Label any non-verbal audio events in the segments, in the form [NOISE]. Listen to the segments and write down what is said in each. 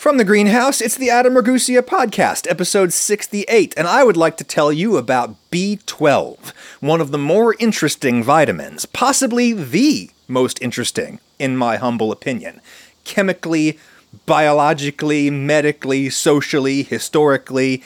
From the greenhouse, it's the Adam Ragusea podcast, episode 68, and I would like to tell you about B12, one of the more interesting vitamins, possibly the most interesting, in my humble opinion. Chemically, biologically, medically, socially, historically,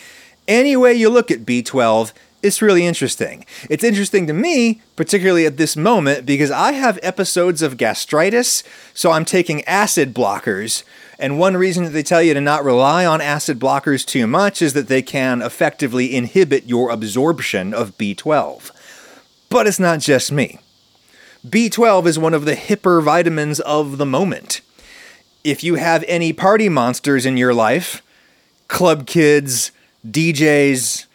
any way you look at B12, it's really interesting. It's interesting to me, particularly at this moment, because I have episodes of gastritis, so I'm taking acid blockers. And one reason that they tell you to not rely on acid blockers too much is that they can effectively inhibit your absorption of B12. But it's not just me. B12 is one of the hipper vitamins of the moment. If you have any party monsters in your life, club kids, DJs,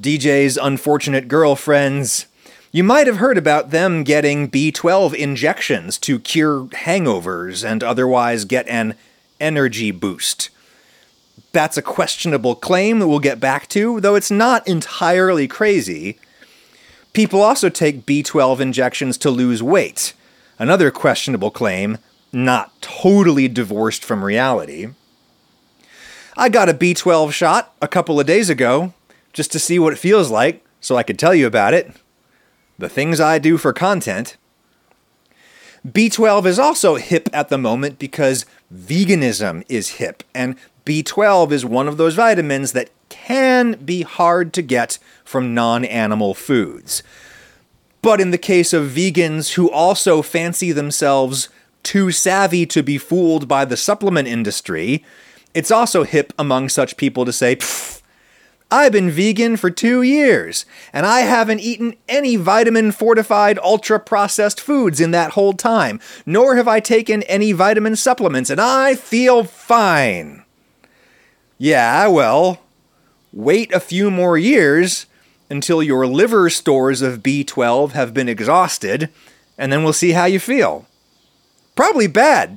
DJ's unfortunate girlfriends. You might have heard about them getting B12 injections to cure hangovers and otherwise get an energy boost. That's a questionable claim that we'll get back to, though it's not entirely crazy. People also take B12 injections to lose weight. Another questionable claim, not totally divorced from reality. I got a B12 shot a couple of days ago just to see what it feels like so I could tell you about it. The things I do for content. B12 is also hip at the moment because veganism is hip, and B12 is one of those vitamins that can be hard to get from non animal foods. But in the case of vegans who also fancy themselves too savvy to be fooled by the supplement industry, it's also hip among such people to say, I've been vegan for two years, and I haven't eaten any vitamin fortified ultra processed foods in that whole time, nor have I taken any vitamin supplements, and I feel fine. Yeah, well, wait a few more years until your liver stores of B12 have been exhausted, and then we'll see how you feel. Probably bad,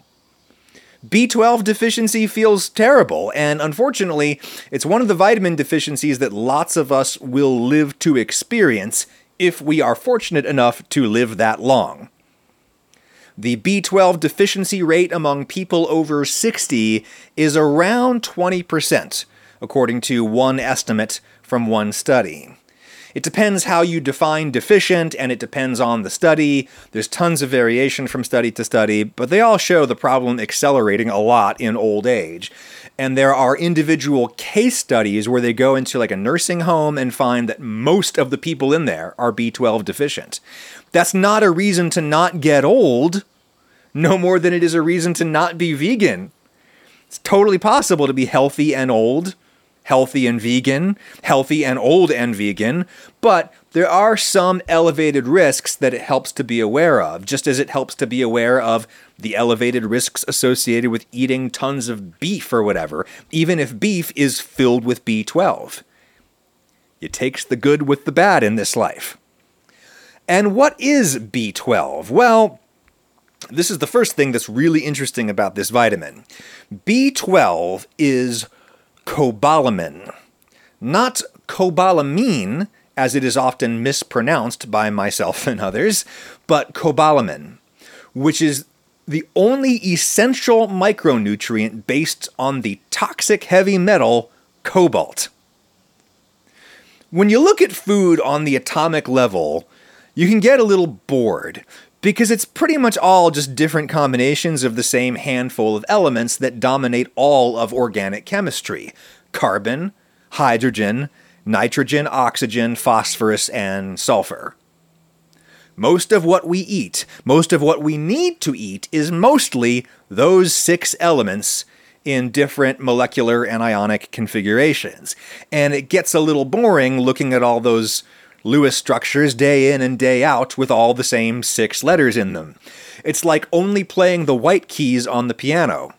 B12 deficiency feels terrible, and unfortunately, it's one of the vitamin deficiencies that lots of us will live to experience if we are fortunate enough to live that long. The B12 deficiency rate among people over 60 is around 20%, according to one estimate from one study. It depends how you define deficient, and it depends on the study. There's tons of variation from study to study, but they all show the problem accelerating a lot in old age. And there are individual case studies where they go into like a nursing home and find that most of the people in there are B12 deficient. That's not a reason to not get old, no more than it is a reason to not be vegan. It's totally possible to be healthy and old healthy and vegan, healthy and old and vegan, but there are some elevated risks that it helps to be aware of, just as it helps to be aware of the elevated risks associated with eating tons of beef or whatever, even if beef is filled with B12. It takes the good with the bad in this life. And what is B12? Well, this is the first thing that's really interesting about this vitamin. B12 is cobalamin. Not cobalamin, as it is often mispronounced by myself and others, but cobalamin, which is the only essential micronutrient based on the toxic heavy metal cobalt. When you look at food on the atomic level, you can get a little bored because it's pretty much all just different combinations of the same handful of elements that dominate all of organic chemistry carbon, hydrogen, nitrogen, oxygen, phosphorus, and sulfur. Most of what we eat, most of what we need to eat, is mostly those six elements in different molecular and ionic configurations. And it gets a little boring looking at all those Lewis structures day in and day out with all the same six letters in them. It's like only playing the white keys on the piano.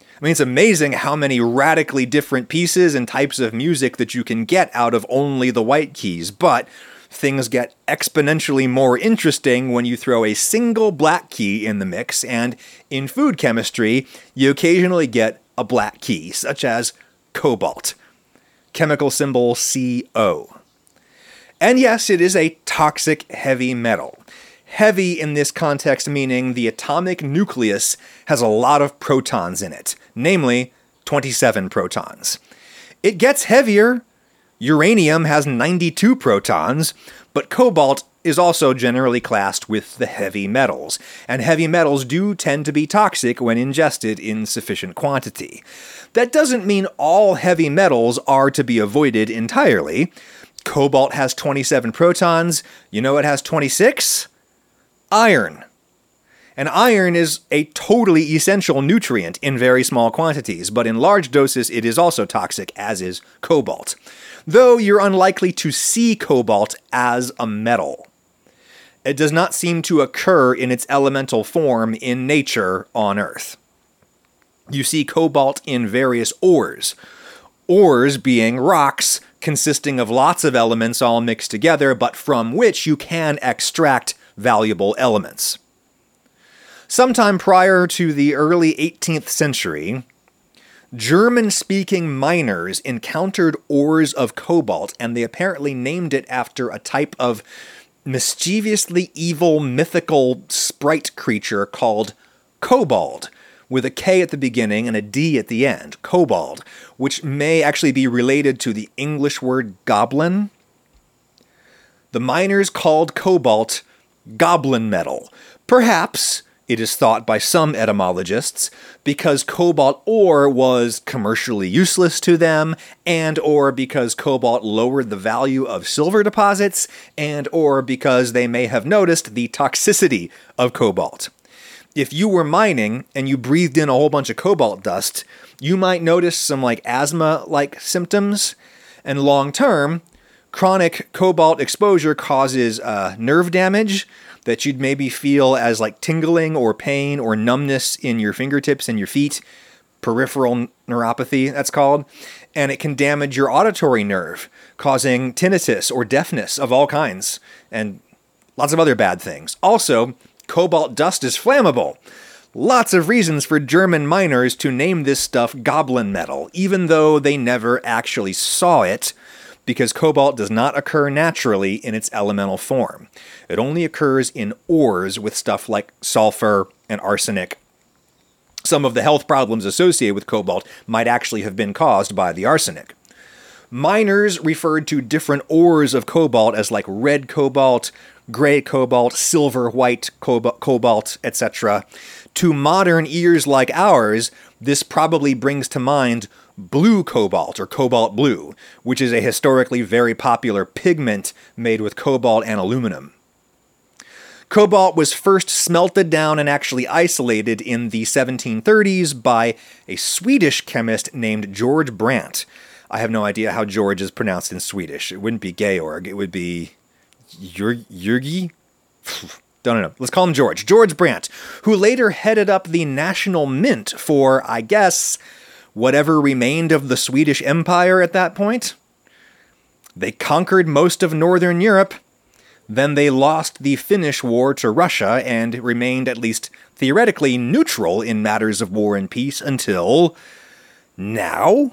I mean, it's amazing how many radically different pieces and types of music that you can get out of only the white keys, but things get exponentially more interesting when you throw a single black key in the mix, and in food chemistry, you occasionally get a black key, such as cobalt, chemical symbol CO. And yes, it is a toxic heavy metal. Heavy in this context meaning the atomic nucleus has a lot of protons in it, namely 27 protons. It gets heavier. Uranium has 92 protons, but cobalt is also generally classed with the heavy metals, and heavy metals do tend to be toxic when ingested in sufficient quantity. That doesn't mean all heavy metals are to be avoided entirely. Cobalt has 27 protons. You know it has 26? Iron. And iron is a totally essential nutrient in very small quantities, but in large doses it is also toxic, as is cobalt. Though you're unlikely to see cobalt as a metal. It does not seem to occur in its elemental form in nature on Earth. You see cobalt in various ores, ores being rocks consisting of lots of elements all mixed together, but from which you can extract valuable elements. Sometime prior to the early 18th century, German speaking miners encountered ores of cobalt, and they apparently named it after a type of mischievously evil mythical sprite creature called kobold, with a K at the beginning and a D at the end, kobold, which may actually be related to the English word goblin. The miners called cobalt goblin metal, perhaps it is thought by some etymologists, because cobalt ore was commercially useless to them, and or because cobalt lowered the value of silver deposits, and or because they may have noticed the toxicity of cobalt. If you were mining and you breathed in a whole bunch of cobalt dust, you might notice some like asthma like symptoms, and long term, chronic cobalt exposure causes uh, nerve damage, that you'd maybe feel as like tingling or pain or numbness in your fingertips and your feet, peripheral neuropathy, that's called, and it can damage your auditory nerve, causing tinnitus or deafness of all kinds, and lots of other bad things. Also, cobalt dust is flammable. Lots of reasons for German miners to name this stuff goblin metal, even though they never actually saw it because cobalt does not occur naturally in its elemental form. It only occurs in ores with stuff like sulfur and arsenic. Some of the health problems associated with cobalt might actually have been caused by the arsenic. Miners referred to different ores of cobalt as like red cobalt, gray cobalt, silver, white cobalt, etc. To modern ears like ours, this probably brings to mind blue cobalt or cobalt blue, which is a historically very popular pigment made with cobalt and aluminum. Cobalt was first smelted down and actually isolated in the 1730s by a Swedish chemist named George Brandt. I have no idea how George is pronounced in Swedish. It wouldn't be Georg, it would be Jurgi? [SIGHS] Don't know. Let's call him George. George Brandt, who later headed up the National Mint for, I guess, whatever remained of the Swedish Empire at that point. They conquered most of Northern Europe. Then they lost the Finnish War to Russia and remained at least theoretically neutral in matters of war and peace until now?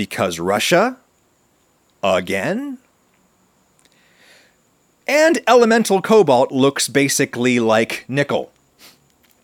Because Russia? Again? And elemental cobalt looks basically like nickel.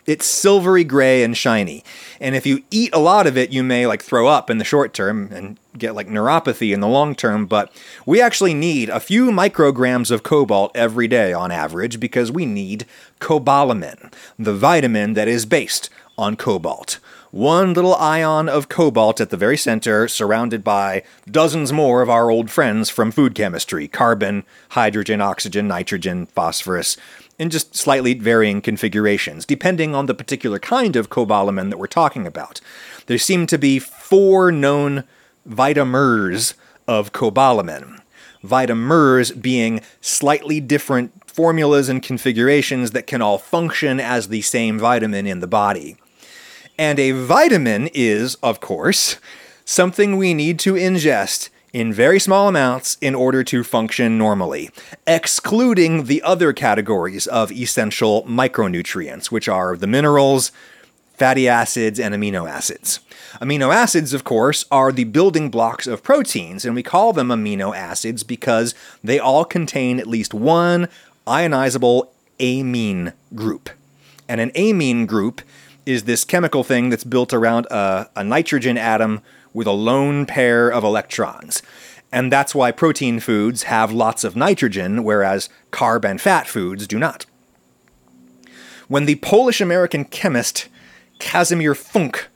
It's silvery gray and shiny. And if you eat a lot of it, you may like throw up in the short term and get like neuropathy in the long term, but we actually need a few micrograms of cobalt every day on average because we need cobalamin, the vitamin that is based on cobalt. One little ion of cobalt at the very center, surrounded by dozens more of our old friends from food chemistry carbon, hydrogen, oxygen, nitrogen, phosphorus in just slightly varying configurations, depending on the particular kind of cobalamin that we're talking about. There seem to be four known vitamers of cobalamin. Vitamers being slightly different formulas and configurations that can all function as the same vitamin in the body. And a vitamin is, of course, something we need to ingest in very small amounts in order to function normally, excluding the other categories of essential micronutrients, which are the minerals, fatty acids, and amino acids. Amino acids, of course, are the building blocks of proteins, and we call them amino acids because they all contain at least one ionizable amine group. And an amine group is this chemical thing that's built around a, a nitrogen atom with a lone pair of electrons. And that's why protein foods have lots of nitrogen, whereas carb and fat foods do not. When the Polish American chemist Casimir Funk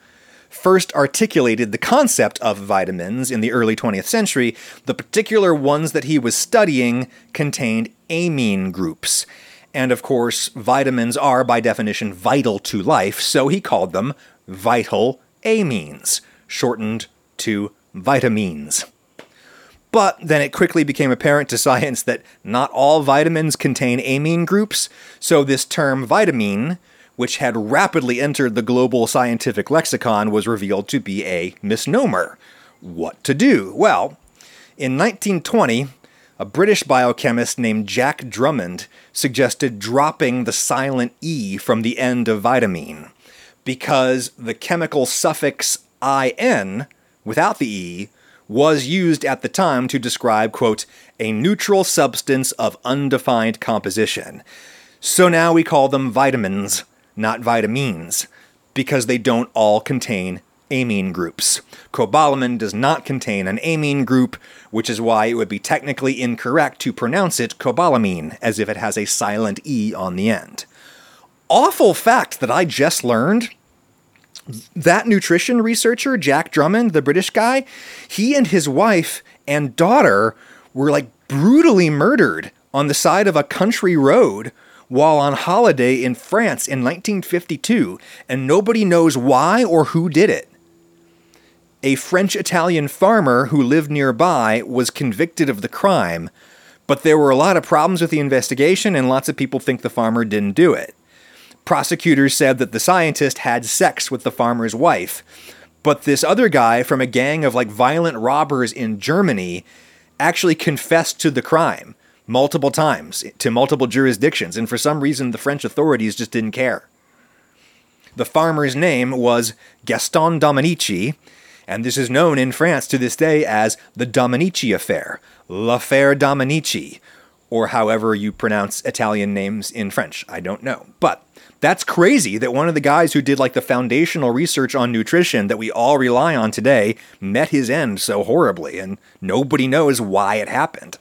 first articulated the concept of vitamins in the early 20th century, the particular ones that he was studying contained amine groups. And of course, vitamins are by definition vital to life, so he called them vital amines, shortened to vitamins. But then it quickly became apparent to science that not all vitamins contain amine groups, so this term vitamine, which had rapidly entered the global scientific lexicon, was revealed to be a misnomer. What to do? Well, in 1920, a British biochemist named Jack Drummond suggested dropping the silent E from the end of vitamine because the chemical suffix IN without the E was used at the time to describe, quote, a neutral substance of undefined composition. So now we call them vitamins, not vitamines, because they don't all contain amine groups. Cobalamin does not contain an amine group, which is why it would be technically incorrect to pronounce it cobalamine, as if it has a silent E on the end. Awful fact that I just learned that nutrition researcher, Jack Drummond, the British guy, he and his wife and daughter were like brutally murdered on the side of a country road while on holiday in France in 1952, and nobody knows why or who did it. A French Italian farmer who lived nearby was convicted of the crime, but there were a lot of problems with the investigation, and lots of people think the farmer didn't do it. Prosecutors said that the scientist had sex with the farmer's wife. But this other guy from a gang of like violent robbers in Germany actually confessed to the crime multiple times to multiple jurisdictions, and for some reason the French authorities just didn't care. The farmer's name was Gaston Dominici, and this is known in France to this day as the Dominici affair, l'affaire Dominici, or however you pronounce Italian names in French. I don't know. But that's crazy that one of the guys who did like the foundational research on nutrition that we all rely on today met his end so horribly, and nobody knows why it happened.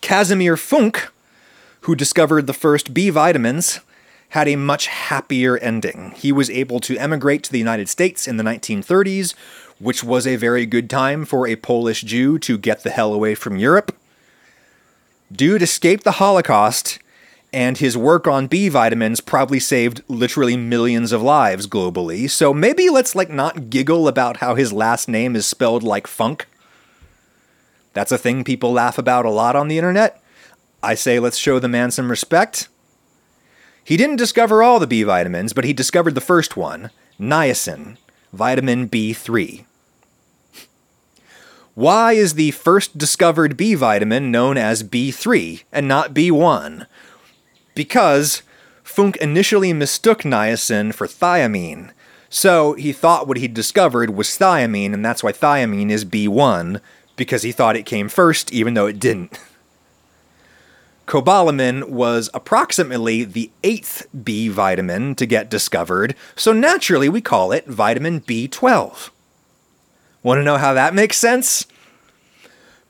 Casimir Funk, who discovered the first B vitamins, had a much happier ending. He was able to emigrate to the United States in the 1930s, which was a very good time for a Polish Jew to get the hell away from Europe. Dude escaped the Holocaust and his work on B vitamins probably saved literally millions of lives globally. So maybe let's like not giggle about how his last name is spelled like funk. That's a thing people laugh about a lot on the internet. I say let's show the man some respect. He didn't discover all the B vitamins, but he discovered the first one, niacin, vitamin B3. Why is the first discovered B vitamin known as B3 and not B1? because Funk initially mistook niacin for thiamine. So he thought what he'd discovered was thiamine, and that's why thiamine is B1, because he thought it came first, even though it didn't. [LAUGHS] Cobalamin was approximately the eighth B vitamin to get discovered, so naturally we call it vitamin B12. Want to know how that makes sense?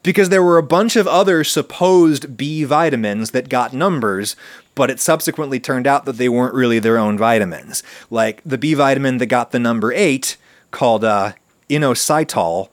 Because there were a bunch of other supposed B vitamins that got numbers, but it subsequently turned out that they weren't really their own vitamins. Like the B vitamin that got the number eight, called uh, inositol,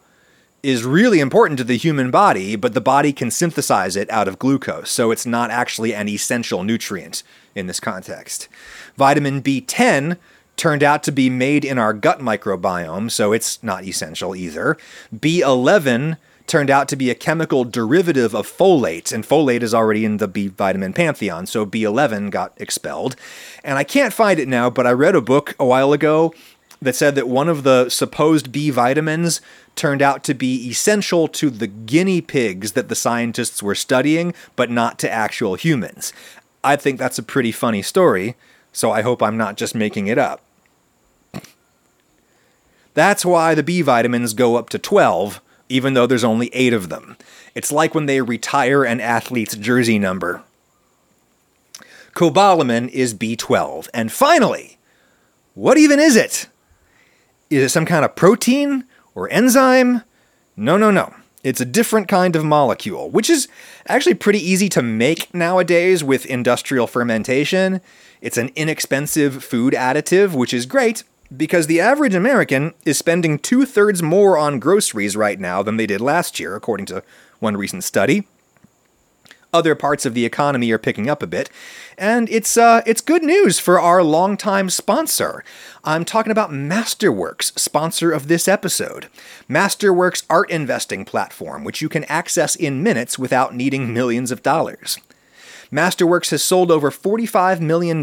is really important to the human body, but the body can synthesize it out of glucose, so it's not actually an essential nutrient in this context. Vitamin B10 turned out to be made in our gut microbiome, so it's not essential either. B11 turned out to be a chemical derivative of folate, and folate is already in the B vitamin pantheon, so B11 got expelled. And I can't find it now, but I read a book a while ago that said that one of the supposed B vitamins turned out to be essential to the guinea pigs that the scientists were studying, but not to actual humans. I think that's a pretty funny story, so I hope I'm not just making it up. That's why the B vitamins go up to 12 even though there's only eight of them. It's like when they retire an athlete's jersey number. Cobalamin is B12. And finally, What even is it? Is it some kind of protein or enzyme? No, no, no. It's a different kind of molecule, which is actually pretty easy to make nowadays with industrial fermentation. It's an inexpensive food additive, which is great because the average American is spending two thirds more on groceries right now than they did last year, according to one recent study other parts of the economy are picking up a bit, and it's uh, it's good news for our longtime sponsor. I'm talking about Masterworks, sponsor of this episode. Masterworks art investing platform, which you can access in minutes without needing millions of dollars. Masterworks has sold over $45 million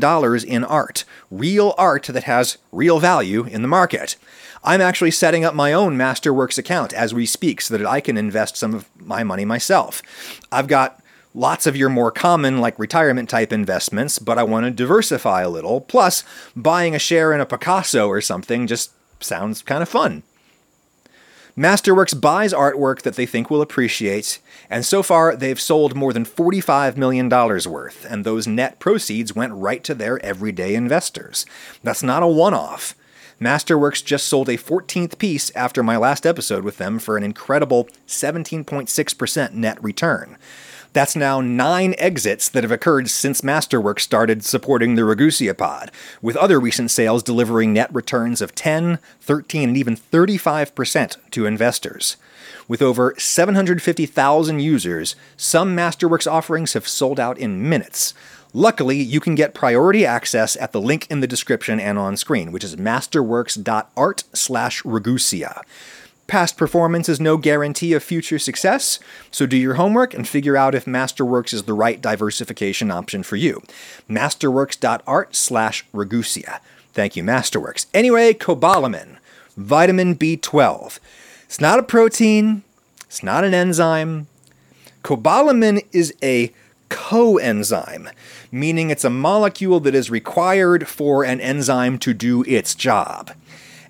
in art, real art that has real value in the market. I'm actually setting up my own Masterworks account as we speak so that I can invest some of my money myself. I've got lots of your more common, like retirement type investments, but I want to diversify a little. Plus, buying a share in a Picasso or something just sounds kind of fun. Masterworks buys artwork that they think will appreciate, and so far they've sold more than $45 million worth, and those net proceeds went right to their everyday investors. That's not a one off. Masterworks just sold a 14th piece after my last episode with them for an incredible 17.6% net return. That's now nine exits that have occurred since Masterworks started supporting the Ragusea pod, with other recent sales delivering net returns of 10, 13, and even 35% to investors. With over 750,000 users, some Masterworks offerings have sold out in minutes. Luckily, you can get priority access at the link in the description and on screen, which is masterworks.art slash Ragusea. Past performance is no guarantee of future success, so do your homework and figure out if Masterworks is the right diversification option for you. Masterworks.art slash Ragusea. Thank you, Masterworks. Anyway, cobalamin, vitamin B12. It's not a protein, it's not an enzyme. Cobalamin is a coenzyme, meaning it's a molecule that is required for an enzyme to do its job.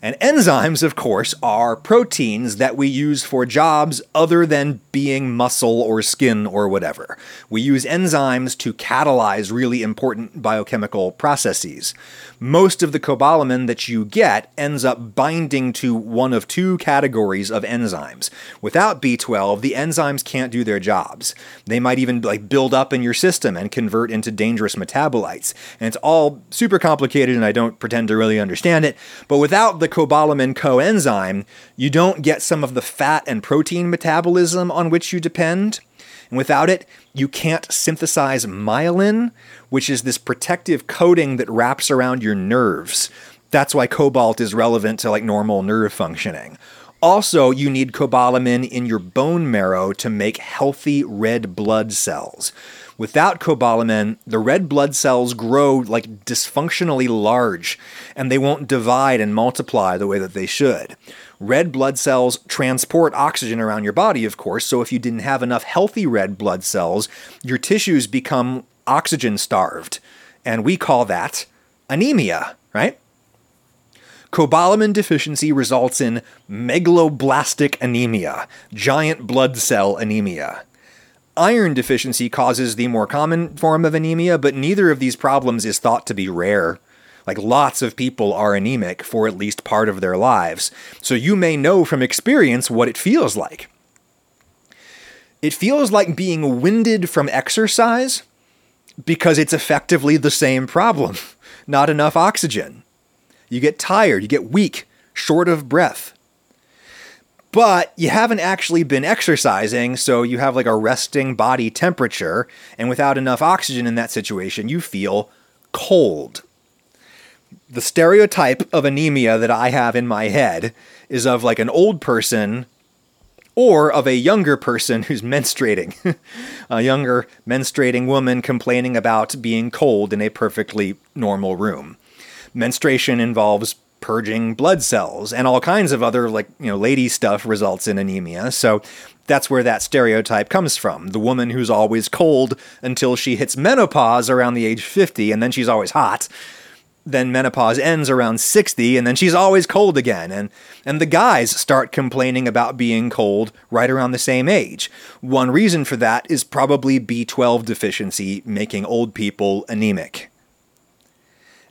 And enzymes, of course, are proteins that we use for jobs other than being muscle or skin or whatever. We use enzymes to catalyze really important biochemical processes. Most of the cobalamin that you get ends up binding to one of two categories of enzymes. Without B12, the enzymes can't do their jobs. They might even like build up in your system and convert into dangerous metabolites. And it's all super complicated and I don't pretend to really understand it, but without the cobalamin coenzyme, you don't get some of the fat and protein metabolism on which you depend. And without it, you can't synthesize myelin, which is this protective coating that wraps around your nerves. That's why cobalt is relevant to like normal nerve functioning. Also, you need cobalamin in your bone marrow to make healthy red blood cells. Without cobalamin, the red blood cells grow like dysfunctionally large and they won't divide and multiply the way that they should. Red blood cells transport oxygen around your body, of course, so if you didn't have enough healthy red blood cells, your tissues become oxygen starved. And we call that anemia, right? Cobalamin deficiency results in megaloblastic anemia, giant blood cell anemia. Iron deficiency causes the more common form of anemia, but neither of these problems is thought to be rare. Like lots of people are anemic for at least part of their lives, so you may know from experience what it feels like. It feels like being winded from exercise because it's effectively the same problem [LAUGHS] not enough oxygen. You get tired, you get weak, short of breath but you haven't actually been exercising, so you have like a resting body temperature, and without enough oxygen in that situation, you feel cold. The stereotype of anemia that I have in my head is of like an old person or of a younger person who's menstruating. [LAUGHS] a younger menstruating woman complaining about being cold in a perfectly normal room. Menstruation involves purging blood cells and all kinds of other like you know lady stuff results in anemia. So that's where that stereotype comes from. The woman who's always cold until she hits menopause around the age 50 and then she's always hot. Then menopause ends around 60 and then she's always cold again. And and the guys start complaining about being cold right around the same age. One reason for that is probably B12 deficiency making old people anemic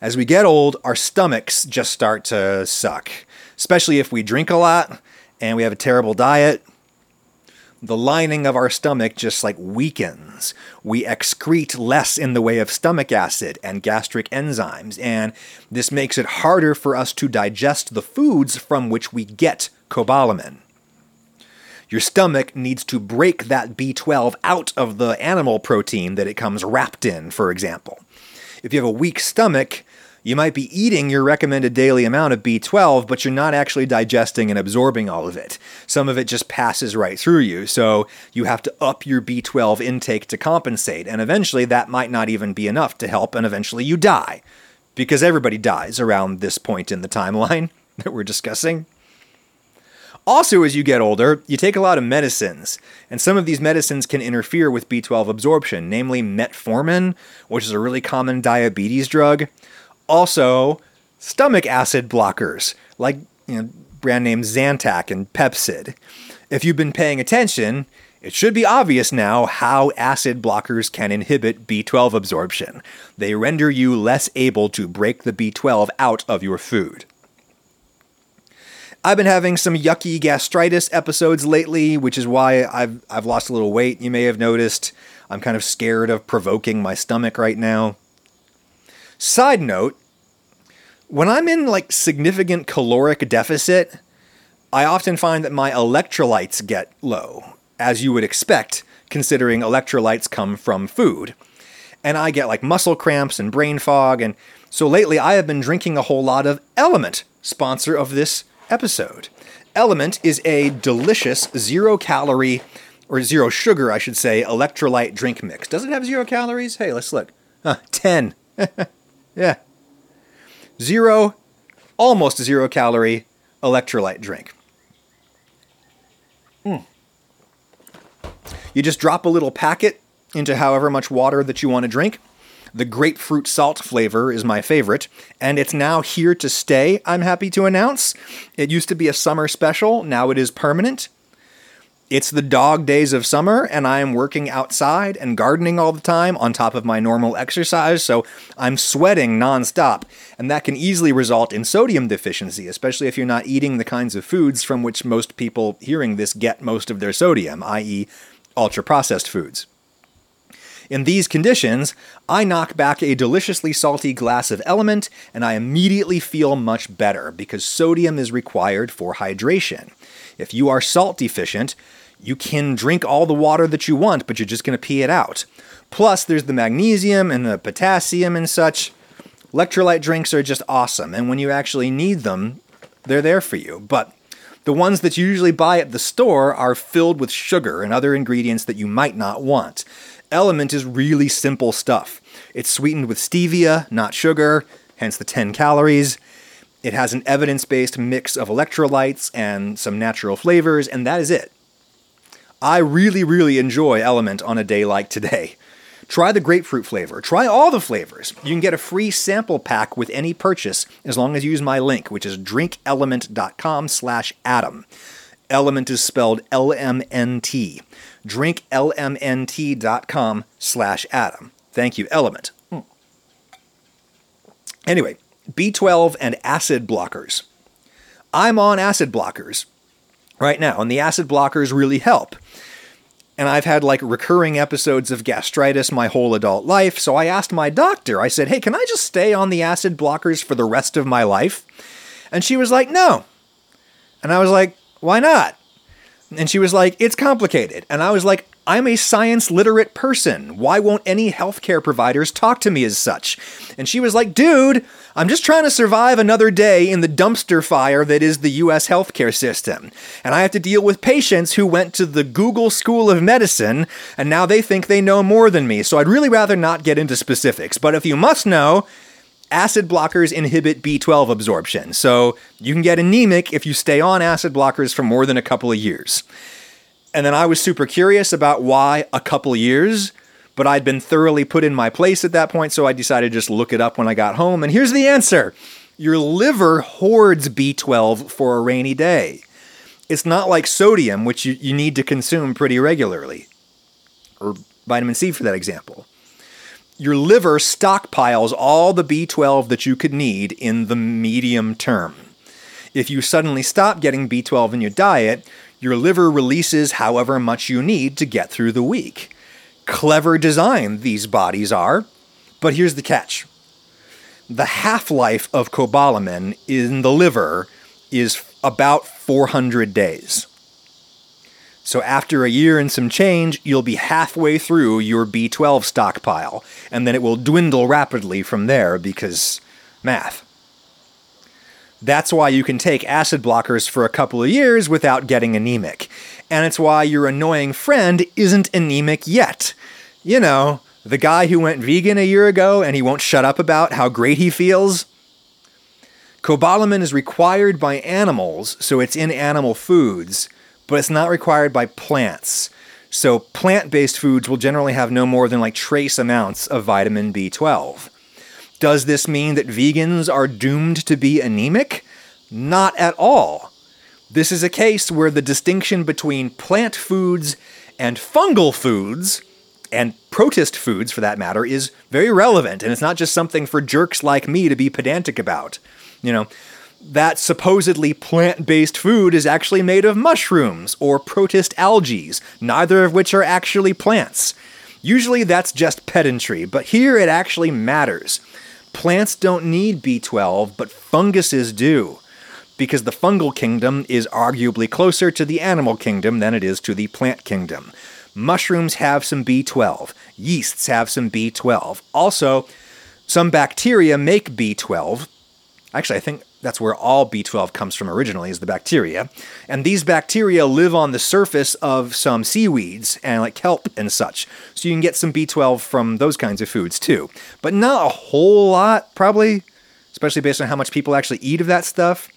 As we get old, our stomachs just start to suck, especially if we drink a lot and we have a terrible diet. The lining of our stomach just like weakens. We excrete less in the way of stomach acid and gastric enzymes, and this makes it harder for us to digest the foods from which we get cobalamin. Your stomach needs to break that B12 out of the animal protein that it comes wrapped in, for example. If you have a weak stomach, you might be eating your recommended daily amount of B12, but you're not actually digesting and absorbing all of it. Some of it just passes right through you, so you have to up your B12 intake to compensate, and eventually that might not even be enough to help, and eventually you die. Because everybody dies around this point in the timeline [LAUGHS] that we're discussing. Also, as you get older, you take a lot of medicines, and some of these medicines can interfere with B12 absorption, namely metformin, which is a really common diabetes drug. Also, stomach acid blockers, like you know, brand names Zantac and Pepcid. If you've been paying attention, it should be obvious now how acid blockers can inhibit B12 absorption. They render you less able to break the B12 out of your food. I've been having some yucky gastritis episodes lately, which is why I've I've lost a little weight. You may have noticed. I'm kind of scared of provoking my stomach right now. Side note, when I'm in like significant caloric deficit, I often find that my electrolytes get low, as you would expect considering electrolytes come from food. And I get like muscle cramps and brain fog and so lately I have been drinking a whole lot of LMNT, sponsor of this episode. LMNT is a delicious zero calorie, or zero sugar, I should say, electrolyte drink mix. Does it have zero calories? Hey, let's look. Huh, 10. [LAUGHS] yeah. Zero, almost zero calorie electrolyte drink. Mm. You just drop a little packet into however much water that you want to drink. The grapefruit salt flavor is my favorite, and it's now here to stay, I'm happy to announce. It used to be a summer special, now it is permanent. It's the dog days of summer, and I am working outside and gardening all the time on top of my normal exercise, so I'm sweating nonstop, and that can easily result in sodium deficiency, especially if you're not eating the kinds of foods from which most people hearing this get most of their sodium, i.e., ultra processed foods. In these conditions, I knock back a deliciously salty glass of LMNT and I immediately feel much better because sodium is required for hydration. If you are salt deficient, you can drink all the water that you want, but you're just going to pee it out. Plus, there's the magnesium and the potassium and such. Electrolyte drinks are just awesome, and when you actually need them, they're there for you. But the ones that you usually buy at the store are filled with sugar and other ingredients that you might not want. LMNT is really simple stuff. It's sweetened with stevia, not sugar, hence the 10 calories. It has an evidence based mix of electrolytes and some natural flavors, and that is it. I really, really enjoy LMNT on a day like today. Try the grapefruit flavor. Try all the flavors. You can get a free sample pack with any purchase as long as you use my link, which is drinkLMNT.com slash Adam. LMNT is spelled L-M-N-T drinklmnt.com slash Adam. Thank you, LMNT. Hmm. Anyway, B12 and acid blockers. I'm on acid blockers right now, and the acid blockers really help. And I've had like recurring episodes of gastritis my whole adult life, so I asked my doctor, I said, hey, can I just stay on the acid blockers for the rest of my life? And she was like, no. And I was like, why not? And she was like, It's complicated. And I was like, I'm a science literate person. Why won't any healthcare providers talk to me as such? And she was like, Dude, I'm just trying to survive another day in the dumpster fire that is the US healthcare system. And I have to deal with patients who went to the Google School of Medicine and now they think they know more than me. So I'd really rather not get into specifics. But if you must know, acid blockers inhibit B12 absorption, so you can get anemic if you stay on acid blockers for more than a couple of years. And then I was super curious about why a couple years, but I'd been thoroughly put in my place at that point, so I decided to just look it up when I got home. And here's the answer your liver hoards B12 for a rainy day. It's not like sodium, which you, you need to consume pretty regularly, or vitamin C for that example. your liver stockpiles all the B12 that you could need in the medium term. If you suddenly stop getting B12 in your diet, your liver releases however much you need to get through the week. Clever design, these bodies are. But here's the catch the half life of cobalamin in the liver is about 400 days. So after a year and some change, you'll be halfway through your B12 stockpile, and then it will dwindle rapidly from there because math. That's why you can take acid blockers for a couple of years without getting anemic. And it's why your annoying friend isn't anemic yet. You know, the guy who went vegan a year ago and he won't shut up about how great he feels. Cobalamin is required by animals, so it's in animal foods but it's not required by plants. So plant based foods will generally have no more than like trace amounts of vitamin B12. Does this mean that vegans are doomed to be anemic? Not at all. This is a case where the distinction between plant foods and fungal foods, and protist foods for that matter, is very relevant, and it's not just something for jerks like me to be pedantic about. You know, that supposedly plant based food is actually made of mushrooms or protist algae, neither of which are actually plants. Usually that's just pedantry, but here it actually matters. Plants don't need B12, but funguses do, because the fungal kingdom is arguably closer to the animal kingdom than it is to the plant kingdom. Mushrooms have some B12, yeasts have some B12. Also, some bacteria make B12. Actually, I think that's where all B12 comes from originally, is the bacteria. And these bacteria live on the surface of some seaweeds and like kelp and such. So you can get some B12 from those kinds of foods too. But not a whole lot, probably, especially based on how much people actually eat of that stuff.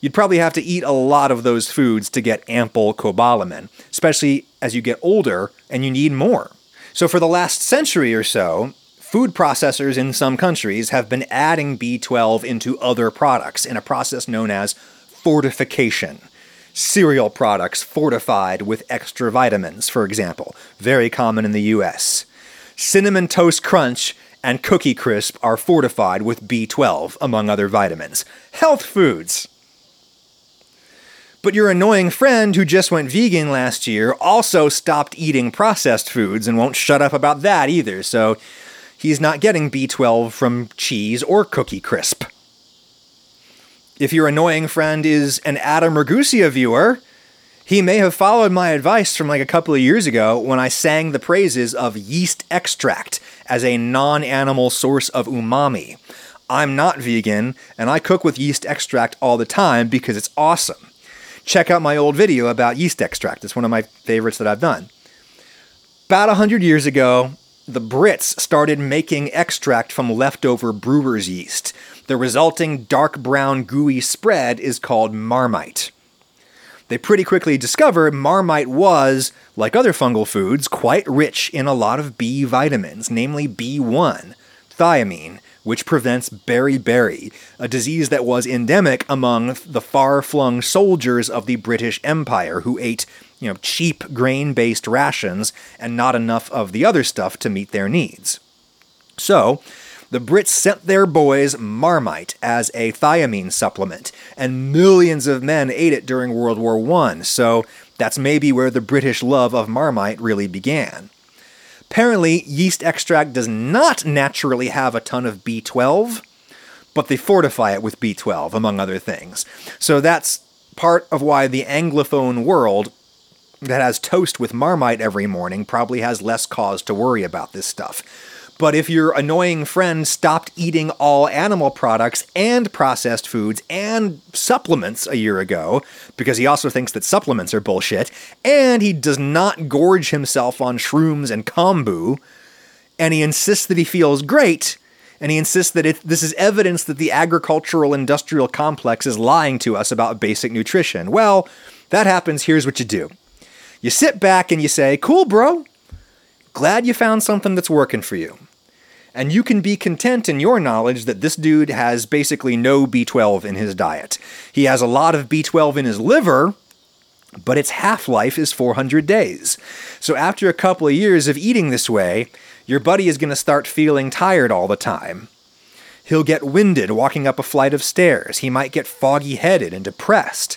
You'd probably have to eat a lot of those foods to get ample cobalamin, especially as you get older and you need more. So, for the last century or so, Food processors in some countries have been adding B12 into other products in a process known as fortification. Cereal products fortified with extra vitamins, for example, very common in the US. Cinnamon Toast Crunch and Cookie Crisp are fortified with B12, among other vitamins. Health foods. But your annoying friend who just went vegan last year also stopped eating processed foods and won't shut up about that either, so he's not getting B12 from cheese or Cookie Crisp. If your annoying friend is an Adam Ragusea viewer, he may have followed my advice from like a couple of years ago when I sang the praises of yeast extract as a non animal source of umami. I'm not vegan, and I cook with yeast extract all the time because it's awesome. Check out my old video about yeast extract, it's one of my favorites that I've done. About 100 years ago, the Brits started making extract from leftover brewer's yeast. The resulting dark brown gooey spread is called marmite. They pretty quickly discovered marmite was, like other fungal foods, quite rich in a lot of B vitamins, namely B1, thiamine, which prevents beriberi, a disease that was endemic among the far flung soldiers of the British Empire who ate you know, cheap grain-based rations and not enough of the other stuff to meet their needs. So, the Brits sent their boys Marmite as a thiamine supplement, and millions of men ate it during World War I, so that's maybe where the British love of Marmite really began. Apparently, yeast extract does not naturally have a ton of B12, but they fortify it with B12, among other things. So that's part of why the Anglophone world that has toast with Marmite every morning probably has less cause to worry about this stuff. But if your annoying friend stopped eating all animal products and processed foods and supplements a year ago, because he also thinks that supplements are bullshit, and he does not gorge himself on shrooms and kombu, and he insists that he feels great, and he insists that it, this is evidence that the agricultural industrial complex is lying to us about basic nutrition. Well, that happens, here's what you do you sit back and you say, Cool, bro. Glad you found something that's working for you. And you can be content in your knowledge that this dude has basically no B12 in his diet. He has a lot of B12 in his liver, but its half life is 400 days. So after a couple of years of eating this way, your buddy is going to start feeling tired all the time. He'll get winded walking up a flight of stairs. He might get foggy headed and depressed.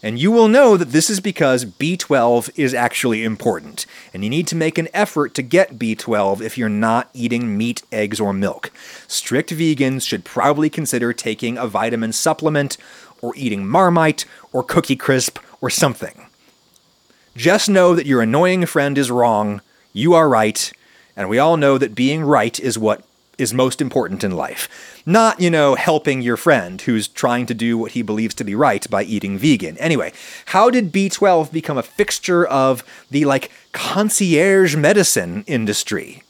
And you will know that this is because B12 is actually important, and you need to make an effort to get B12 if you're not eating meat, eggs, or milk. Strict vegans should probably consider taking a vitamin supplement, or eating Marmite, or Cookie Crisp, or something. Just know that your annoying friend is wrong, you are right, and we all know that being right is what is most important in life. Not, you know, helping your friend who's trying to do what he believes to be right by eating vegan. Anyway, how did B12 become a fixture of the like concierge medicine industry?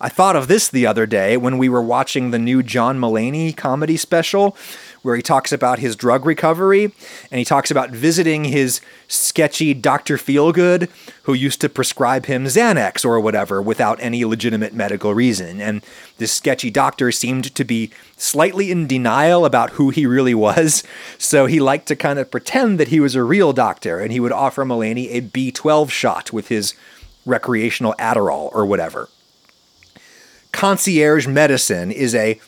I thought of this the other day when we were watching the new John Mulaney comedy special where he talks about his drug recovery and he talks about visiting his sketchy Dr. Feelgood who used to prescribe him Xanax or whatever without any legitimate medical reason. And this sketchy doctor seemed to be slightly in denial about who he really was, so he liked to kind of pretend that he was a real doctor and he would offer Mulaney a B12 shot with his recreational Adderall or whatever. Concierge medicine is a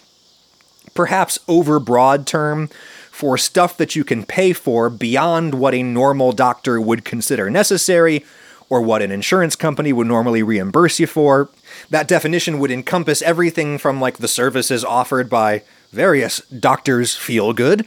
perhaps overbroad term for stuff that you can pay for beyond what a normal doctor would consider necessary or what an insurance company would normally reimburse you for. That definition would encompass everything from like the services offered by various doctors feel good,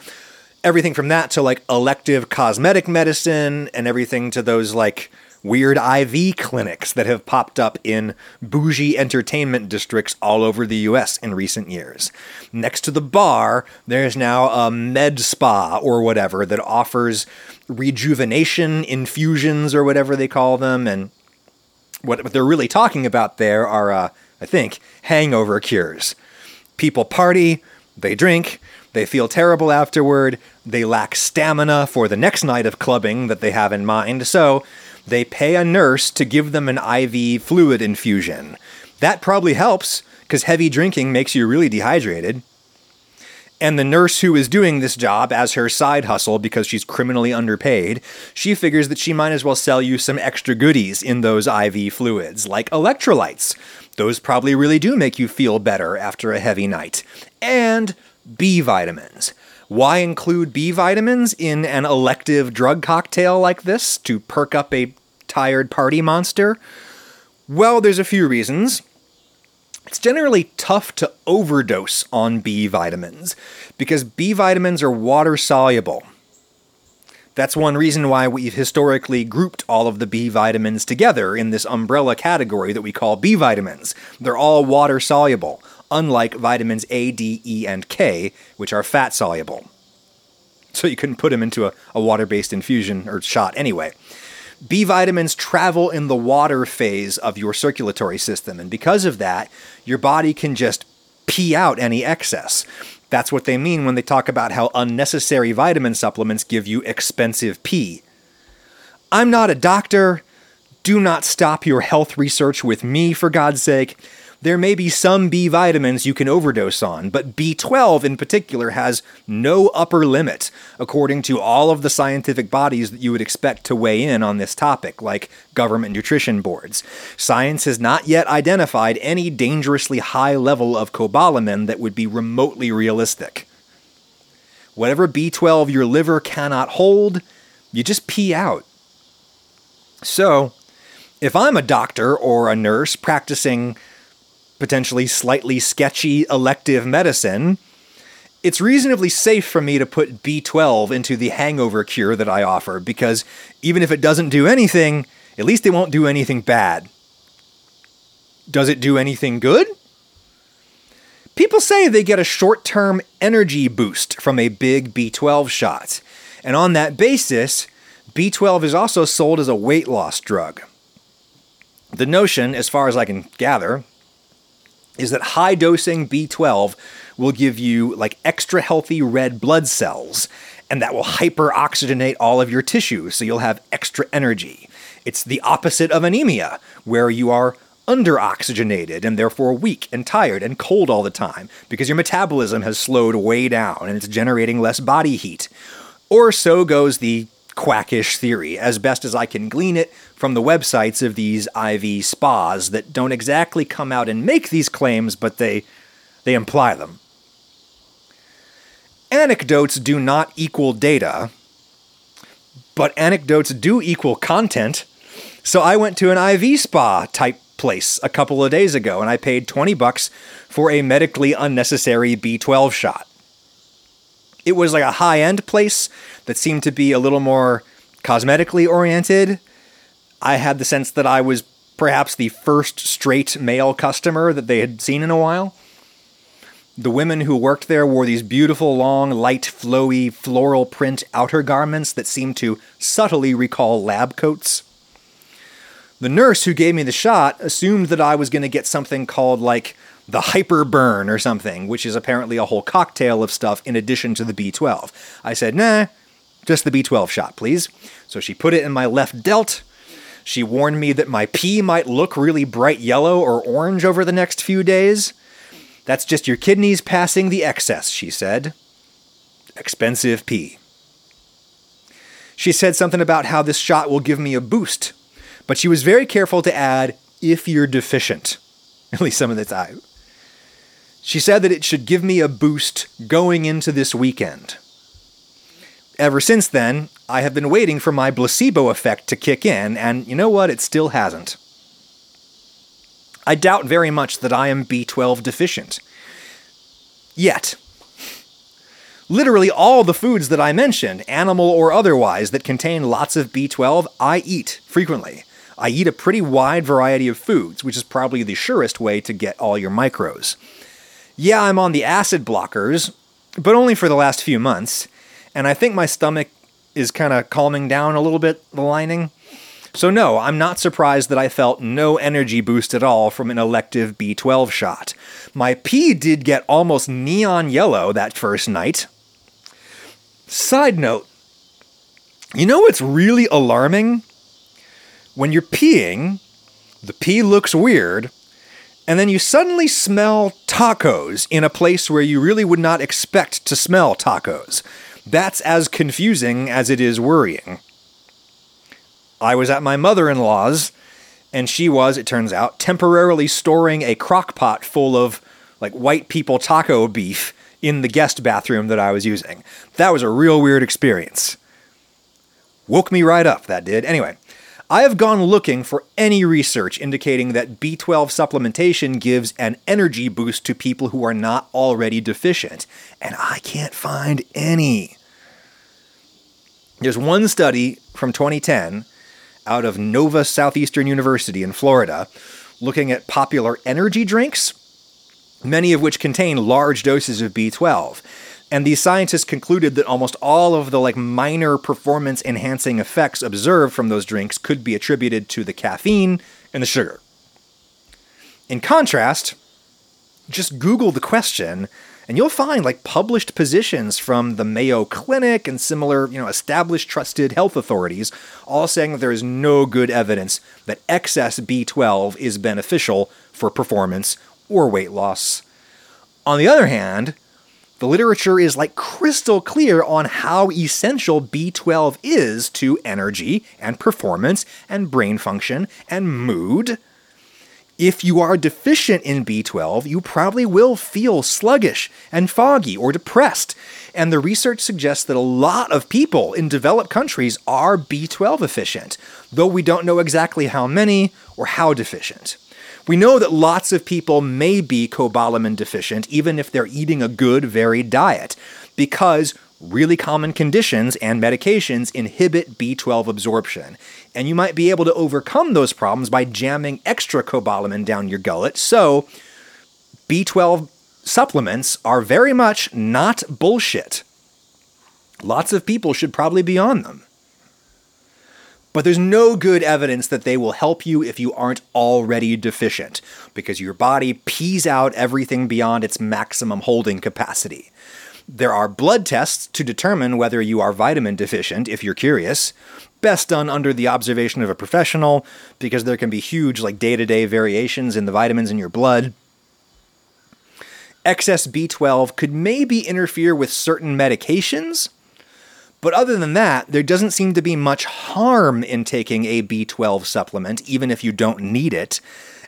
everything from that to like elective cosmetic medicine and everything to those like weird IV clinics that have popped up in bougie entertainment districts all over the US in recent years. Next to the bar, there's now a med spa or whatever that offers rejuvenation infusions or whatever they call them. And what, they're really talking about there are, uh, I think, hangover cures. People party, they drink, they feel terrible afterward, they lack stamina for the next night of clubbing that they have in mind, so they pay a nurse to give them an IV fluid infusion. That probably helps, because heavy drinking makes you really dehydrated. And the nurse who is doing this job as her side hustle because she's criminally underpaid, she figures that she might as well sell you some extra goodies in those IV fluids, like electrolytes. Those probably really do make you feel better after a heavy night. And B vitamins. Why include B vitamins in an elective drug cocktail like this to perk up a tired party monster? Well, there's a few reasons. It's generally tough to overdose on B vitamins because B vitamins are water soluble. That's one reason why we've historically grouped all of the B vitamins together in this umbrella category that we call B vitamins. They're all water soluble unlike vitamins A, D, E, and K, which are fat soluble. So you couldn't put them into a, a water based infusion or shot anyway. B vitamins travel in the water phase of your circulatory system, and because of that, your body can just pee out any excess. That's what they mean when they talk about how unnecessary vitamin supplements give you expensive pee. I'm not a doctor. Do not stop your health research with me, for God's sake there may be some B vitamins you can overdose on, but B12 in particular has no upper limit, according to all of the scientific bodies that you would expect to weigh in on this topic, like government nutrition boards. Science has not yet identified any dangerously high level of cobalamin that would be remotely realistic. Whatever B12 your liver cannot hold, you just pee out. So, if I'm a doctor or a nurse practicing potentially slightly sketchy elective medicine, it's reasonably safe for me to put B12 into the hangover cure that I offer because even if it doesn't do anything, at least it won't do anything bad. Does it do anything good? People say they get a short term energy boost from a big B12 shot. And on that basis, B12 is also sold as a weight loss drug. The notion, as far as I can gather, is that high dosing B12 will give you like extra healthy red blood cells, and that will hyperoxygenate all of your tissues, so you'll have extra energy. It's the opposite of anemia, where you are underoxygenated and therefore weak and tired and cold all the time because your metabolism has slowed way down and it's generating less body heat. Or so goes the quackish theory, as best as I can glean it from the websites of these IV spas that don't exactly come out and make these claims, but they, they imply them. Anecdotes do not equal data, but anecdotes do equal content. So I went to an IV spa type place a couple of days ago and I paid 20 bucks for a medically unnecessary B12 shot. It was like a high end place that seemed to be a little more cosmetically oriented. I had the sense that I was perhaps the first straight male customer that they had seen in a while. The women who worked there wore these beautiful, long, light, flowy, floral print outer garments that seemed to subtly recall lab coats. The nurse who gave me the shot assumed that I was going to get something called, like, the hyper burn or something, which is apparently a whole cocktail of stuff in addition to the B12. I said, nah, just the B12 shot, please. So she put it in my left delt. She warned me that my pee might look really bright yellow or orange over the next few days. That's just your kidneys passing the excess, she said. Expensive pee. She said something about how this shot will give me a boost, but she was very careful to add, if you're deficient. [LAUGHS] At least some of the time. She said that it should give me a boost going into this weekend. Ever since then, I have been waiting for my placebo effect to kick in, and you know what? It still hasn't. I doubt very much that I am B12 deficient. Yet. Literally all the foods that I mentioned, animal or otherwise, that contain lots of B12, I eat frequently. I eat a pretty wide variety of foods, which is probably the surest way to get all your micros. Yeah, I'm on the acid blockers, but only for the last few months, and I think my stomach is kind of calming down a little bit, the lining. So, no, I'm not surprised that I felt no energy boost at all from an elective B12 shot. My pee did get almost neon yellow that first night. Side note you know what's really alarming? When you're peeing, the pee looks weird, and then you suddenly smell tacos in a place where you really would not expect to smell tacos. That's as confusing as it is worrying. I was at my mother in law's, and she was, it turns out, temporarily storing a crock pot full of like white people taco beef in the guest bathroom that I was using. That was a real weird experience. Woke me right up, that did. Anyway, I have gone looking for any research indicating that B12 supplementation gives an energy boost to people who are not already deficient, and I can't find any. There's one study from 2010 out of Nova Southeastern University in Florida looking at popular energy drinks, many of which contain large doses of B12. And these scientists concluded that almost all of the like minor performance enhancing effects observed from those drinks could be attributed to the caffeine and the sugar. In contrast, just Google the question and you'll find like published positions from the Mayo Clinic and similar, you know, established trusted health authorities all saying that there is no good evidence that excess B12 is beneficial for performance or weight loss. On the other hand, the literature is like crystal clear on how essential B12 is to energy and performance and brain function and mood if you are deficient in B12, you probably will feel sluggish and foggy or depressed. And the research suggests that a lot of people in developed countries are B12 deficient, though we don't know exactly how many or how deficient. We know that lots of people may be cobalamin deficient even if they're eating a good, varied diet, because really common conditions and medications inhibit B12 absorption. And you might be able to overcome those problems by jamming extra cobalamin down your gullet. So, B12 supplements are very much not bullshit. Lots of people should probably be on them. But there's no good evidence that they will help you if you aren't already deficient, because your body pees out everything beyond its maximum holding capacity. There are blood tests to determine whether you are vitamin deficient if you're curious. Best done under the observation of a professional because there can be huge like day-to-day variations in the vitamins in your blood. Excess B12 could maybe interfere with certain medications, But other than that, there doesn't seem to be much harm in taking a B12 supplement, even if you don't need it.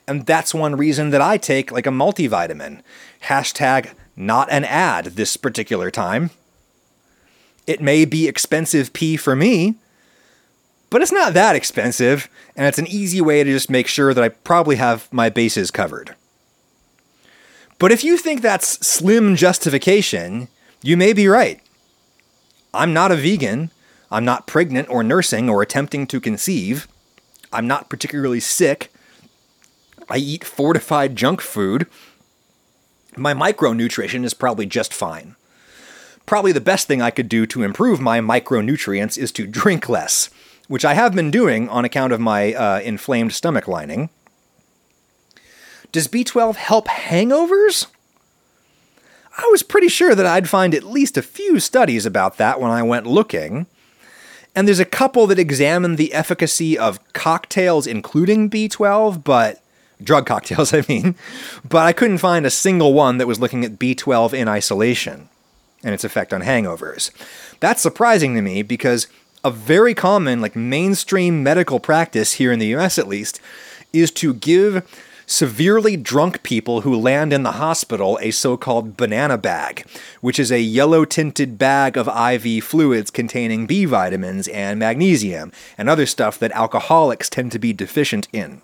And that's one reason that I take like a multivitamin. Hashtag not an ad this particular time. It may be expensive pee for me, but it's not that expensive, and it's an easy way to just make sure that I probably have my bases covered. But if you think that's slim justification, you may be right. I'm not a vegan. I'm not pregnant or nursing or attempting to conceive. I'm not particularly sick. I eat fortified junk food. My micronutrition is probably just fine. Probably the best thing I could do to improve my micronutrients is to drink less, which I have been doing on account of my uh, inflamed stomach lining. Does B12 help hangovers? I was pretty sure that I'd find at least a few studies about that when I went looking. And there's a couple that examine the efficacy of cocktails including B12, but drug cocktails, [LAUGHS] I mean, but I couldn't find a single one that was looking at B12 in isolation and its effect on hangovers. That's surprising to me because a very common, like mainstream medical practice here in the US at least, is to give severely drunk people who land in the hospital a so called banana bag, which is a yellow tinted bag of IV fluids containing B vitamins and magnesium and other stuff that alcoholics tend to be deficient in.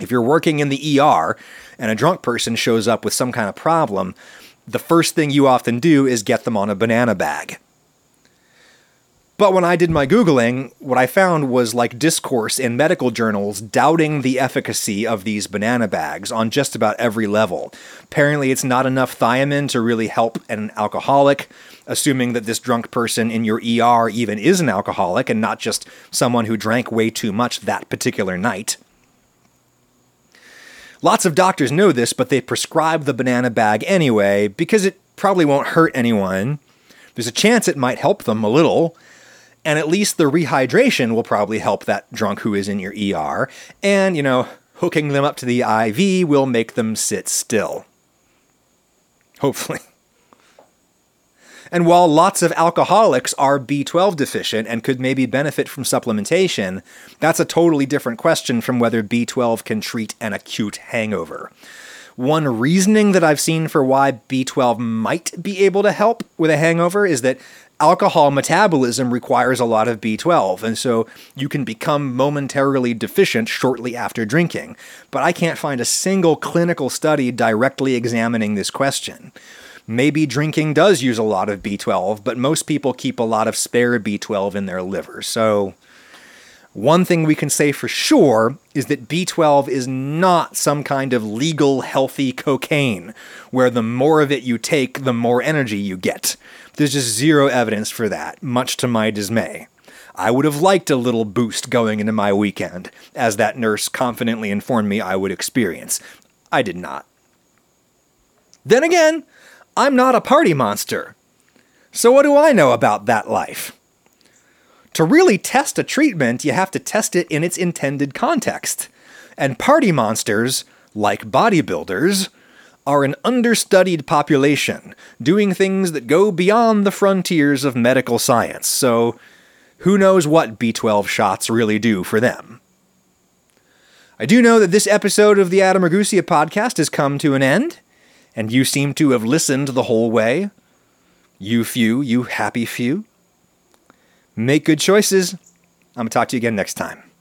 If you're working in the ER and a drunk person shows up with some kind of problem, the first thing you often do is get them on a banana bag. But when I did my Googling, what I found was like discourse in medical journals doubting the efficacy of these banana bags on just about every level. Apparently, it's not enough thiamine to really help an alcoholic, assuming that this drunk person in your ER even is an alcoholic and not just someone who drank way too much that particular night. Lots of doctors know this, but they prescribe the banana bag anyway because it probably won't hurt anyone. There's a chance it might help them a little, and at least the rehydration will probably help that drunk who is in your ER. And, you know, hooking them up to the IV will make them sit still. Hopefully. And while lots of alcoholics are B12 deficient and could maybe benefit from supplementation, that's a totally different question from whether B12 can treat an acute hangover. One reasoning that I've seen for why B12 might be able to help with a hangover is that alcohol metabolism requires a lot of B12, and so you can become momentarily deficient shortly after drinking. But I can't find a single clinical study directly examining this question. Maybe drinking does use a lot of B12, but most people keep a lot of spare B12 in their liver. So, one thing we can say for sure is that B12 is not some kind of legal healthy cocaine, where the more of it you take, the more energy you get. There's just zero evidence for that, much to my dismay. I would have liked a little boost going into my weekend, as that nurse confidently informed me I would experience. I did not. Then again, I'm not a party monster. So what do I know about that life? To really test a treatment, you have to test it in its intended context. And party monsters, like bodybuilders, are an understudied population, doing things that go beyond the frontiers of medical science, so who knows what B12 shots really do for them. I do know that this episode of the Adam Ragusea podcast has come to an end, and you seem to have listened the whole way. You few, you happy few. Make good choices. I'm going to talk to you again next time.